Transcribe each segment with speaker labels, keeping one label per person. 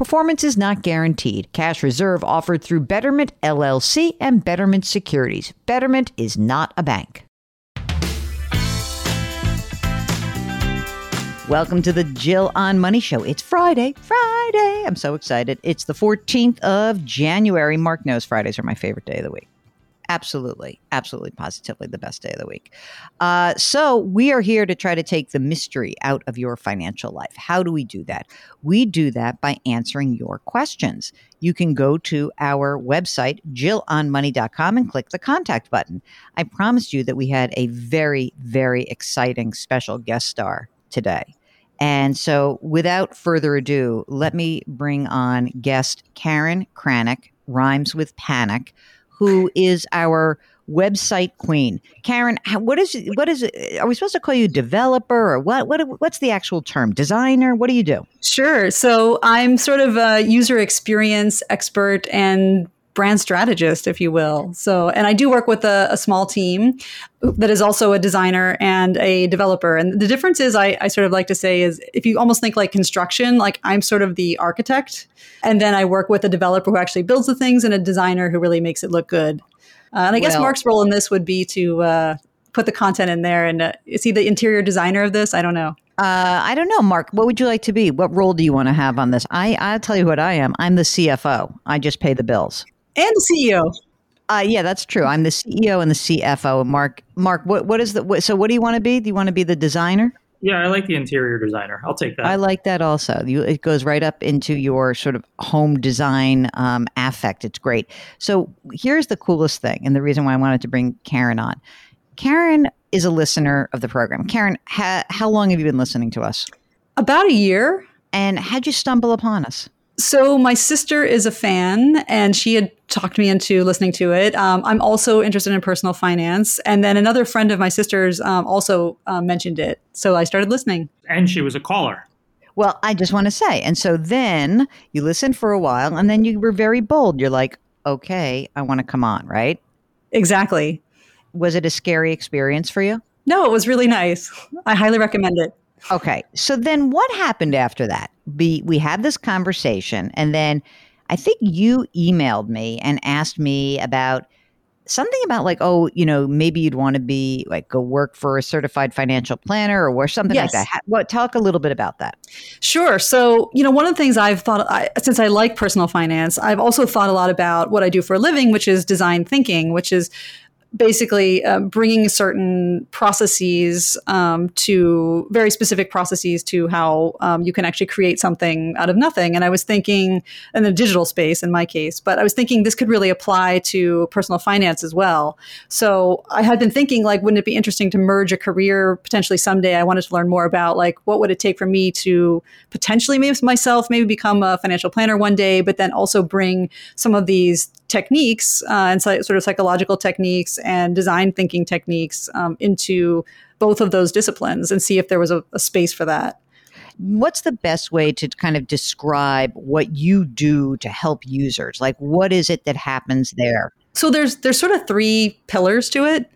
Speaker 1: Performance is not guaranteed. Cash reserve offered through Betterment LLC and Betterment Securities. Betterment is not a bank. Welcome to the Jill on Money Show. It's Friday. Friday. I'm so excited. It's the 14th of January. Mark knows Fridays are my favorite day of the week. Absolutely, absolutely, positively the best day of the week. Uh, so, we are here to try to take the mystery out of your financial life. How do we do that? We do that by answering your questions. You can go to our website, jillonmoney.com, and click the contact button. I promised you that we had a very, very exciting special guest star today. And so, without further ado, let me bring on guest Karen Kranack, rhymes with panic who is our website queen. Karen, what is what is? Are we supposed to call you developer or what? What what's the actual term? Designer? What do you do?
Speaker 2: Sure. So I'm sort of a user experience expert and brand strategist, if you will. So, and I do work with a, a, small team that is also a designer and a developer. And the difference is, I, I, sort of like to say, is if you almost think like construction, like I'm sort of the architect, and then I work with a developer who actually builds the things and a designer who really makes it look good. Uh, and I guess well, Mark's role in this would be to uh, put the content in there. And uh, is he the interior designer of this? I don't know.
Speaker 1: Uh, I don't know, Mark. What would you like to be? What role do you want to have on this? I I'll tell you what I am. I'm the CFO. I just pay the bills
Speaker 2: and the CEO.
Speaker 1: Uh, yeah, that's true. I'm the CEO and the CFO. Mark, Mark, what what is the what, so? What do you want to be? Do you want to be the designer?
Speaker 3: Yeah, I like the interior designer. I'll take that.
Speaker 1: I like that also. You, it goes right up into your sort of home design um, affect. It's great. So here's the coolest thing, and the reason why I wanted to bring Karen on. Karen is a listener of the program. Karen, ha, how long have you been listening to us?
Speaker 2: About a year.
Speaker 1: And how'd you stumble upon us?
Speaker 2: So my sister is a fan, and she had talked me into listening to it. Um, I'm also interested in personal finance, and then another friend of my sister's um, also uh, mentioned it, so I started listening.
Speaker 3: And she was a caller.
Speaker 1: Well, I just want to say, and so then you listened for a while, and then you were very bold. You're like, "Okay, I want to come on," right?
Speaker 2: Exactly.
Speaker 1: Was it a scary experience for you?
Speaker 2: No, it was really nice. I highly recommend it.
Speaker 1: Okay. So then what happened after that? We we had this conversation and then I think you emailed me and asked me about something about like oh you know maybe you'd want to be like go work for a certified financial planner or something yes. like that. What talk a little bit about that.
Speaker 2: Sure. So you know one of the things i've thought I, since i like personal finance i've also thought a lot about what i do for a living which is design thinking which is basically uh, bringing certain processes um, to very specific processes to how um, you can actually create something out of nothing. And I was thinking in the digital space in my case, but I was thinking this could really apply to personal finance as well. So I had been thinking like, wouldn't it be interesting to merge a career potentially someday? I wanted to learn more about like what would it take for me to potentially maybe myself maybe become a financial planner one day, but then also bring some of these techniques uh, and so, sort of psychological techniques and design thinking techniques um, into both of those disciplines and see if there was a, a space for that.
Speaker 1: What's the best way to kind of describe what you do to help users? Like, what is it that happens there?
Speaker 2: So there's there's sort of three pillars to it.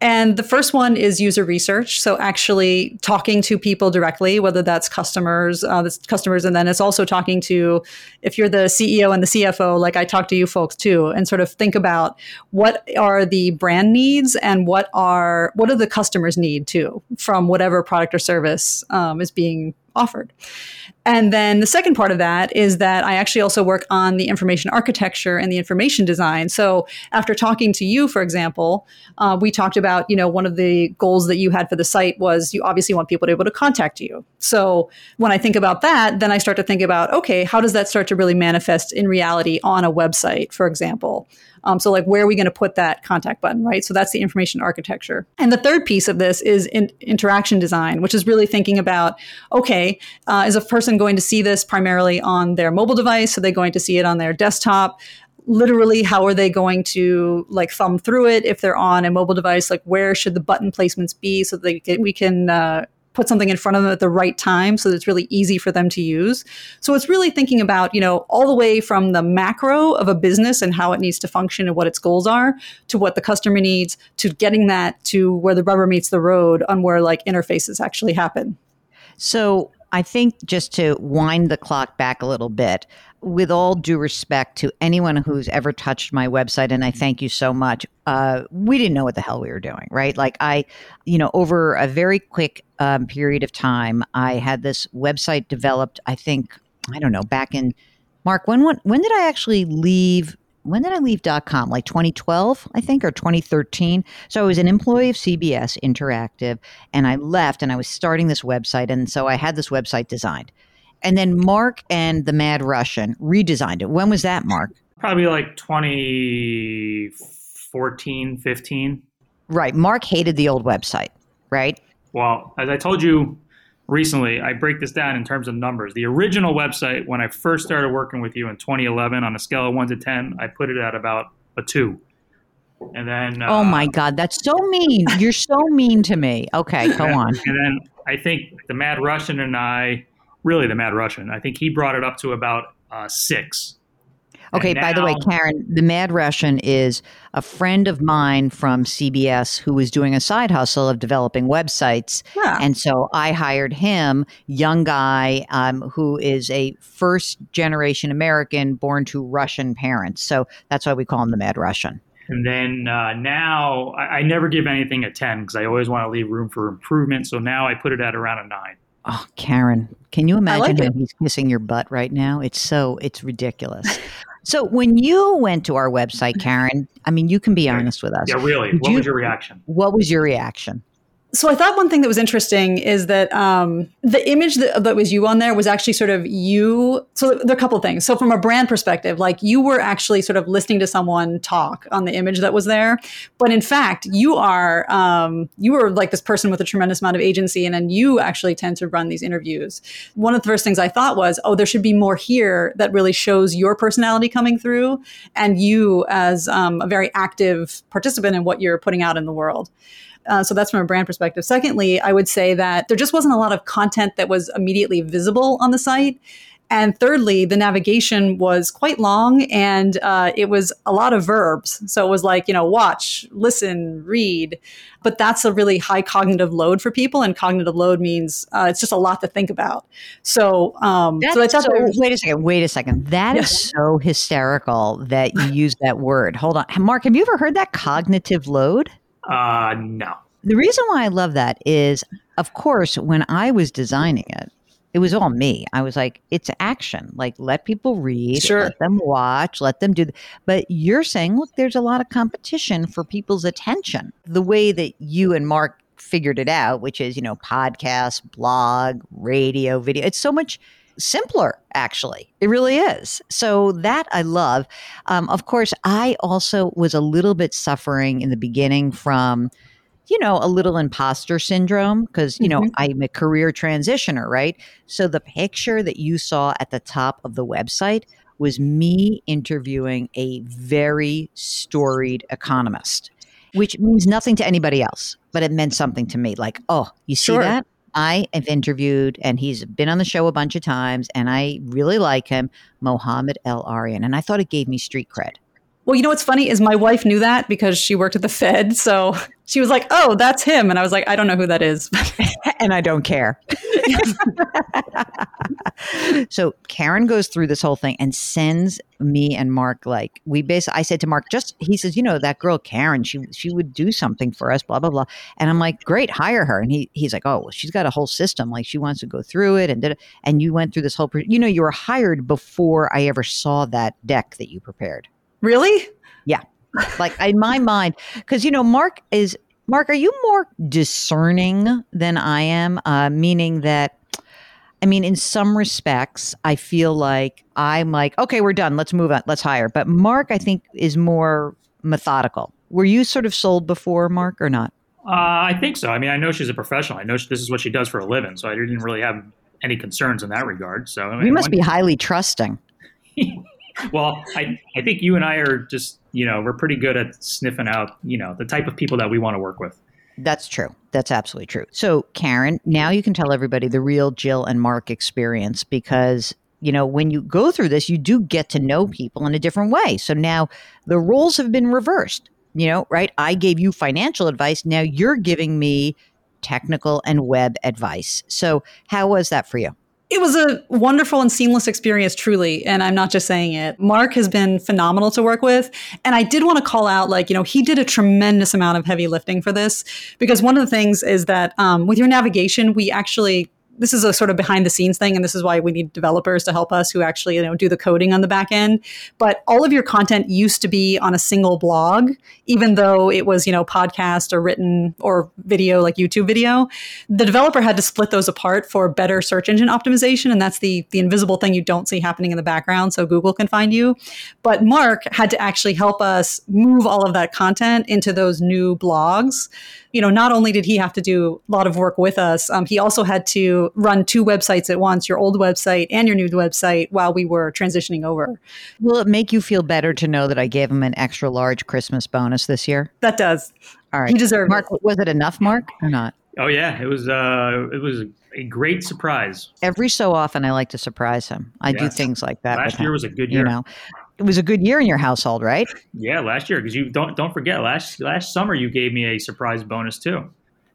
Speaker 2: And the first one is user research. So actually talking to people directly, whether that's customers, uh, that's customers, and then it's also talking to, if you're the CEO and the CFO, like I talk to you folks too, and sort of think about what are the brand needs and what are what do the customers need too from whatever product or service um, is being offered. And then the second part of that is that I actually also work on the information architecture and the information design. So after talking to you, for example, uh, we talked about, you know, one of the goals that you had for the site was you obviously want people to be able to contact you. So when I think about that, then I start to think about, okay, how does that start to really manifest in reality on a website, for example? Um, so, like, where are we going to put that contact button, right? So, that's the information architecture. And the third piece of this is in interaction design, which is really thinking about okay, uh, is a person going to see this primarily on their mobile device? Are they going to see it on their desktop? literally how are they going to like thumb through it if they're on a mobile device like where should the button placements be so that we can uh, put something in front of them at the right time so that it's really easy for them to use. So it's really thinking about, you know, all the way from the macro of a business and how it needs to function and what its goals are to what the customer needs to getting that to where the rubber meets the road on where like interfaces actually happen.
Speaker 1: So I think just to wind the clock back a little bit, with all due respect to anyone who's ever touched my website, and I thank you so much, uh, we didn't know what the hell we were doing, right? Like, I, you know, over a very quick um, period of time, I had this website developed, I think, I don't know, back in Mark, when, when, when did I actually leave when did I leave .com? Like 2012, I think, or 2013. So I was an employee of CBS Interactive, and I left, and I was starting this website, and so I had this website designed. And then Mark and the Mad Russian redesigned it. When was that, Mark?
Speaker 3: Probably like 2014, 15.
Speaker 1: Right. Mark hated the old website, right?
Speaker 3: Well, as I told you recently, I break this down in terms of numbers. The original website, when I first started working with you in 2011, on a scale of 1 to 10, I put it at about a 2. And then.
Speaker 1: Uh, oh my God, that's so mean. You're so mean to me. Okay, go
Speaker 3: and,
Speaker 1: on.
Speaker 3: And then I think the Mad Russian and I really the Mad Russian. I think he brought it up to about uh, six.
Speaker 1: Okay, now, by the way, Karen, the Mad Russian is a friend of mine from CBS who was doing a side hustle of developing websites. Yeah. And so I hired him, young guy um, who is a first generation American born to Russian parents. So that's why we call him the Mad Russian.
Speaker 3: And then uh, now I, I never give anything a 10 because I always want to leave room for improvement. So now I put it at around a nine.
Speaker 1: Oh, Karen, can you imagine like he's kissing your butt right now? It's so it's ridiculous. so when you went to our website, mm-hmm. Karen, I mean, you can be honest with us.
Speaker 3: Yeah, really. What you, was your reaction?
Speaker 1: What was your reaction?
Speaker 2: So I thought one thing that was interesting is that um, the image that, that, was you on there was actually sort of you. So there are a couple things. So from a brand perspective, like you were actually sort of listening to someone talk on the image that was there, but in fact, you are um, you were like this person with a tremendous amount of agency, and then you actually tend to run these interviews. One of the first things I thought was, oh, there should be more here that really shows your personality coming through, and you as um, a very active participant in what you're putting out in the world. Uh, so that's from a brand perspective. Secondly, I would say that there just wasn't a lot of content that was immediately visible on the site. And thirdly, the navigation was quite long and uh, it was a lot of verbs. So it was like, you know, watch, listen, read. But that's a really high cognitive load for people. And cognitive load means uh, it's just a lot to think about. So, um,
Speaker 1: so I thought so, was, wait a second, wait a second. That yeah. is so hysterical that you use that word. Hold on. Mark, have you ever heard that cognitive load?
Speaker 3: Uh, no.
Speaker 1: The reason why I love that is, of course, when I was designing it, it was all me. I was like, it's action. Like, let people read, sure. let them watch, let them do. Th-. But you're saying, look, there's a lot of competition for people's attention. The way that you and Mark figured it out, which is, you know, podcast, blog, radio, video, it's so much simpler, actually. It really is. So that I love. Um, of course, I also was a little bit suffering in the beginning from, you know, a little imposter syndrome because, you mm-hmm. know, I'm a career transitioner, right? So the picture that you saw at the top of the website was me interviewing a very storied economist, which means nothing to anybody else, but it meant something to me. Like, oh, you see sure. that? I have interviewed, and he's been on the show a bunch of times, and I really like him, Mohamed El-Erian. And I thought it gave me street cred.
Speaker 2: Well, you know what's funny is my wife knew that because she worked at the Fed. So she was like, "Oh, that's him," and I was like, "I don't know who that is,"
Speaker 1: and I don't care. so Karen goes through this whole thing and sends me and Mark like we basically. I said to Mark, just he says, you know that girl Karen, she she would do something for us, blah blah blah. And I'm like, great, hire her. And he he's like, oh, she's got a whole system, like she wants to go through it and did it. And you went through this whole, you know, you were hired before I ever saw that deck that you prepared.
Speaker 2: Really?
Speaker 1: Yeah. Like in my mind, because you know, Mark is Mark. Are you more discerning than I am? Uh, meaning that, I mean, in some respects, I feel like I'm like, okay, we're done. Let's move on. Let's hire. But Mark, I think, is more methodical. Were you sort of sold before, Mark, or not?
Speaker 3: Uh, I think so. I mean, I know she's a professional. I know she, this is what she does for a living, so I didn't really have any concerns in that regard. So I
Speaker 1: mean, you must be highly trusting.
Speaker 3: Well, I, I think you and I are just, you know, we're pretty good at sniffing out, you know, the type of people that we want to work with.
Speaker 1: That's true. That's absolutely true. So, Karen, now you can tell everybody the real Jill and Mark experience because, you know, when you go through this, you do get to know people in a different way. So now the roles have been reversed, you know, right? I gave you financial advice. Now you're giving me technical and web advice. So, how was that for you?
Speaker 2: It was a wonderful and seamless experience, truly. And I'm not just saying it. Mark has been phenomenal to work with. And I did want to call out, like, you know, he did a tremendous amount of heavy lifting for this because one of the things is that um, with your navigation, we actually this is a sort of behind the scenes thing and this is why we need developers to help us who actually you know do the coding on the back end. But all of your content used to be on a single blog even though it was you know podcast or written or video like youtube video. The developer had to split those apart for better search engine optimization and that's the the invisible thing you don't see happening in the background so google can find you. But mark had to actually help us move all of that content into those new blogs. You know, not only did he have to do a lot of work with us, um, he also had to run two websites at once, your old website and your new website, while we were transitioning over.
Speaker 1: Will it make you feel better to know that I gave him an extra large Christmas bonus this year?
Speaker 2: That does.
Speaker 1: All right.
Speaker 2: He deserved
Speaker 1: Mark,
Speaker 2: it.
Speaker 1: Was it enough, Mark, or not?
Speaker 3: Oh yeah, it was. Uh, it was a great surprise.
Speaker 1: Every so often, I like to surprise him. I yes. do things like that.
Speaker 3: Last year was a good year.
Speaker 1: You know, it was a good year in your household, right?
Speaker 3: Yeah, last year because you don't don't forget last last summer you gave me a surprise bonus too.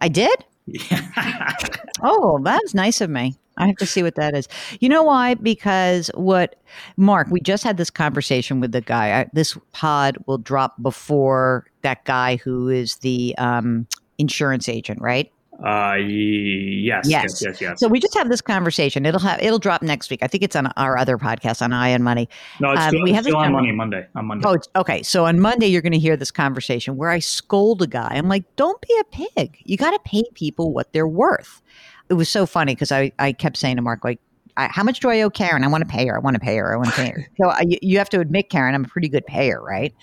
Speaker 1: I did. Yeah. oh, that's nice of me. I have to see what that is. You know why? Because what, Mark, we just had this conversation with the guy. I, this pod will drop before that guy who is the um, insurance agent, right?
Speaker 3: Uh, yes, yes, yes, yes,
Speaker 1: So we just have this conversation. It'll have it'll drop next week. I think it's on our other podcast on Eye and Money.
Speaker 3: No, it's um, still, we have still on Money Monday. On Monday.
Speaker 1: Oh, okay. So on Monday you're going to hear this conversation where I scold a guy. I'm like, "Don't be a pig. You got to pay people what they're worth." It was so funny because I I kept saying to Mark like. I, how much do I owe Karen? I want to pay her. I want to pay her. I want to pay her. So I, you have to admit, Karen, I'm a pretty good payer, right?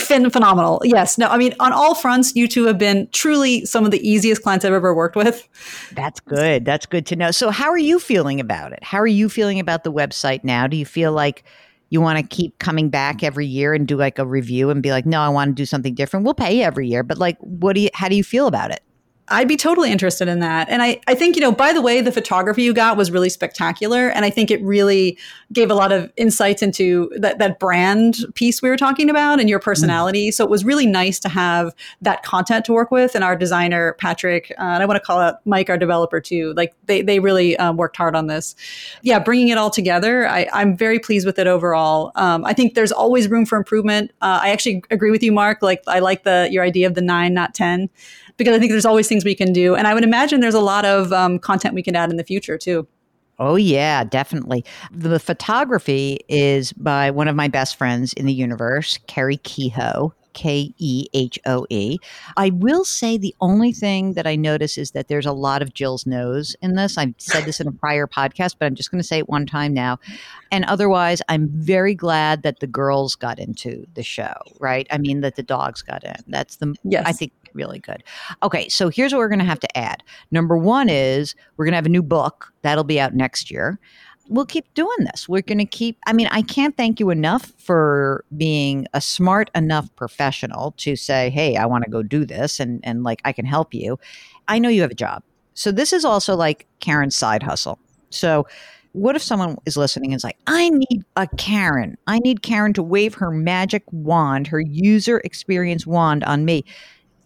Speaker 2: Phenomenal. Yes. No, I mean, on all fronts, you two have been truly some of the easiest clients I've ever worked with.
Speaker 1: That's good. That's good to know. So, how are you feeling about it? How are you feeling about the website now? Do you feel like you want to keep coming back every year and do like a review and be like, no, I want to do something different? We'll pay you every year, but like, what do you, how do you feel about it?
Speaker 2: I'd be totally interested in that. And I, I think, you know, by the way, the photography you got was really spectacular. And I think it really gave a lot of insights into that, that brand piece we were talking about and your mm. personality. Mm. So it was really nice to have that content to work with. And our designer, Patrick, uh, and I want to call out Mike, our developer, too. Like they, they really um, worked hard on this. Yeah, bringing it all together, I, I'm very pleased with it overall. Um, I think there's always room for improvement. Uh, I actually agree with you, Mark. Like I like the your idea of the nine, not 10 because I think there's always things we can do. And I would imagine there's a lot of um, content we can add in the future too.
Speaker 1: Oh, yeah, definitely. The photography is by one of my best friends in the universe, Carrie Kehoe. K E H O E. I will say the only thing that I notice is that there's a lot of Jill's nose in this. I've said this in a prior podcast, but I'm just going to say it one time now. And otherwise, I'm very glad that the girls got into the show, right? I mean, that the dogs got in. That's the, yes. I think, really good. Okay, so here's what we're going to have to add. Number one is we're going to have a new book that'll be out next year we'll keep doing this. We're going to keep, I mean, I can't thank you enough for being a smart enough professional to say, hey, I want to go do this and, and like I can help you. I know you have a job. So this is also like Karen's side hustle. So what if someone is listening and is like, I need a Karen. I need Karen to wave her magic wand, her user experience wand on me.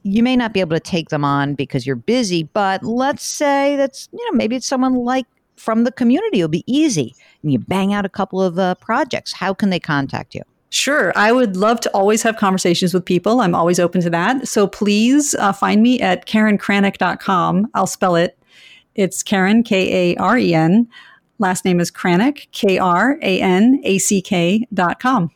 Speaker 1: You may not be able to take them on because you're busy, but let's say that's, you know, maybe it's someone like from the community. It'll be easy. And you bang out a couple of uh, projects. How can they contact you?
Speaker 2: Sure. I would love to always have conversations with people. I'm always open to that. So please uh, find me at KarenKranack.com. I'll spell it. It's Karen, K A R E N. Last name is Kranack, K R A N A C K dot com.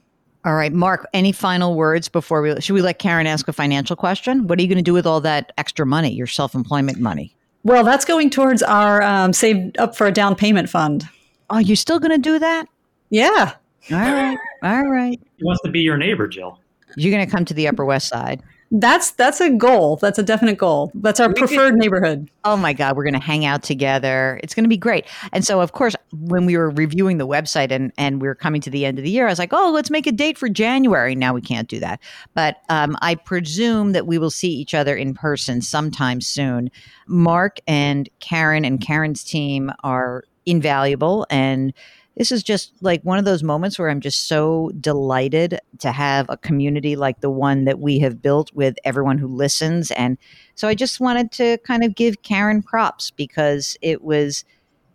Speaker 1: All right, Mark, any final words before we should we let Karen ask a financial question? What are you going to do with all that extra money, your self employment money?
Speaker 2: Well, that's going towards our um, saved up for a down payment fund.
Speaker 1: Are you're still going to do that?
Speaker 2: Yeah.
Speaker 1: All right. All right.
Speaker 3: He wants to be your neighbor, Jill.
Speaker 1: You're going to come to the Upper West Side.
Speaker 2: That's that's a goal. That's a definite goal. That's our preferred neighborhood.
Speaker 1: Oh my God, we're going to hang out together. It's going to be great. And so, of course, when we were reviewing the website and and we were coming to the end of the year, I was like, oh, let's make a date for January. Now we can't do that, but um, I presume that we will see each other in person sometime soon. Mark and Karen and Karen's team are invaluable and this is just like one of those moments where I'm just so delighted to have a community like the one that we have built with everyone who listens. And so I just wanted to kind of give Karen props because it was.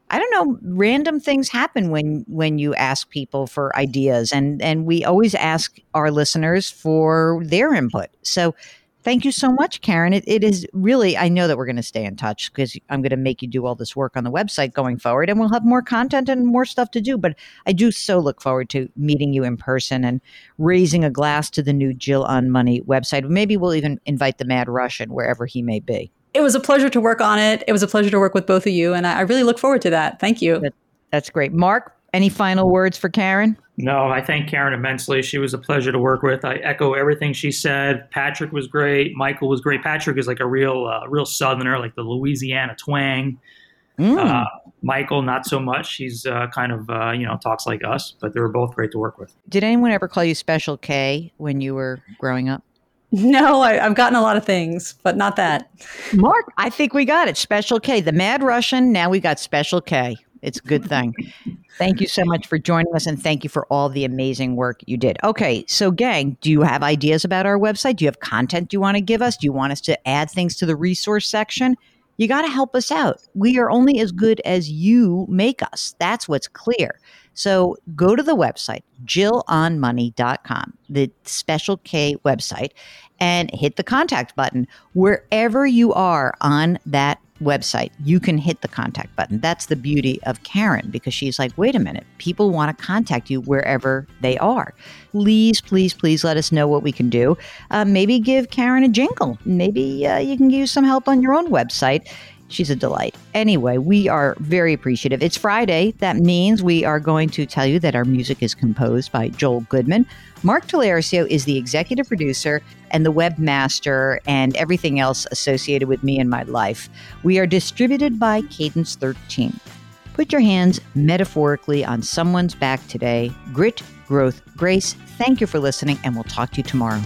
Speaker 1: I don't know. Random things happen when when you ask people for ideas, and and we always ask our listeners for their input. So Thank you so much, Karen. It, it is really, I know that we're going to stay in touch because I'm going to make you do all this work on the website going forward, and we'll have more content and more stuff to do. But I do so look forward to meeting you in person and raising a glass to the new Jill on Money website. Maybe we'll even invite the Mad Russian wherever he may be.
Speaker 2: It was a pleasure to work on it. It was a pleasure to work with both of you, and I, I really look forward to that. Thank you.
Speaker 1: That, that's great. Mark, any final words for Karen?
Speaker 3: No, I thank Karen immensely. She was a pleasure to work with. I echo everything she said. Patrick was great. Michael was great. Patrick is like a real, uh, real Southerner, like the Louisiana twang. Mm. Uh, Michael, not so much. He's uh, kind of, uh, you know, talks like us, but they were both great to work with.
Speaker 1: Did anyone ever call you Special K when you were growing up?
Speaker 2: No, I, have gotten a lot of things, but not that.
Speaker 1: Mark, I think we got it. Special K, the Mad Russian. Now we got Special K. It's a good thing. Thank you so much for joining us and thank you for all the amazing work you did. Okay, so gang, do you have ideas about our website? Do you have content you want to give us? Do you want us to add things to the resource section? You got to help us out. We are only as good as you make us. That's what's clear. So go to the website, jillonmoney.com, the Special K website, and hit the contact button wherever you are on that website, you can hit the contact button. That's the beauty of Karen because she's like, wait a minute, people want to contact you wherever they are. Please, please, please let us know what we can do. Uh, maybe give Karen a jingle. Maybe uh, you can use some help on your own website. She's a delight. Anyway, we are very appreciative. It's Friday. That means we are going to tell you that our music is composed by Joel Goodman. Mark Talercio is the executive producer and the webmaster and everything else associated with me and my life. We are distributed by Cadence 13. Put your hands metaphorically on someone's back today. Grit, growth, grace. Thank you for listening, and we'll talk to you tomorrow.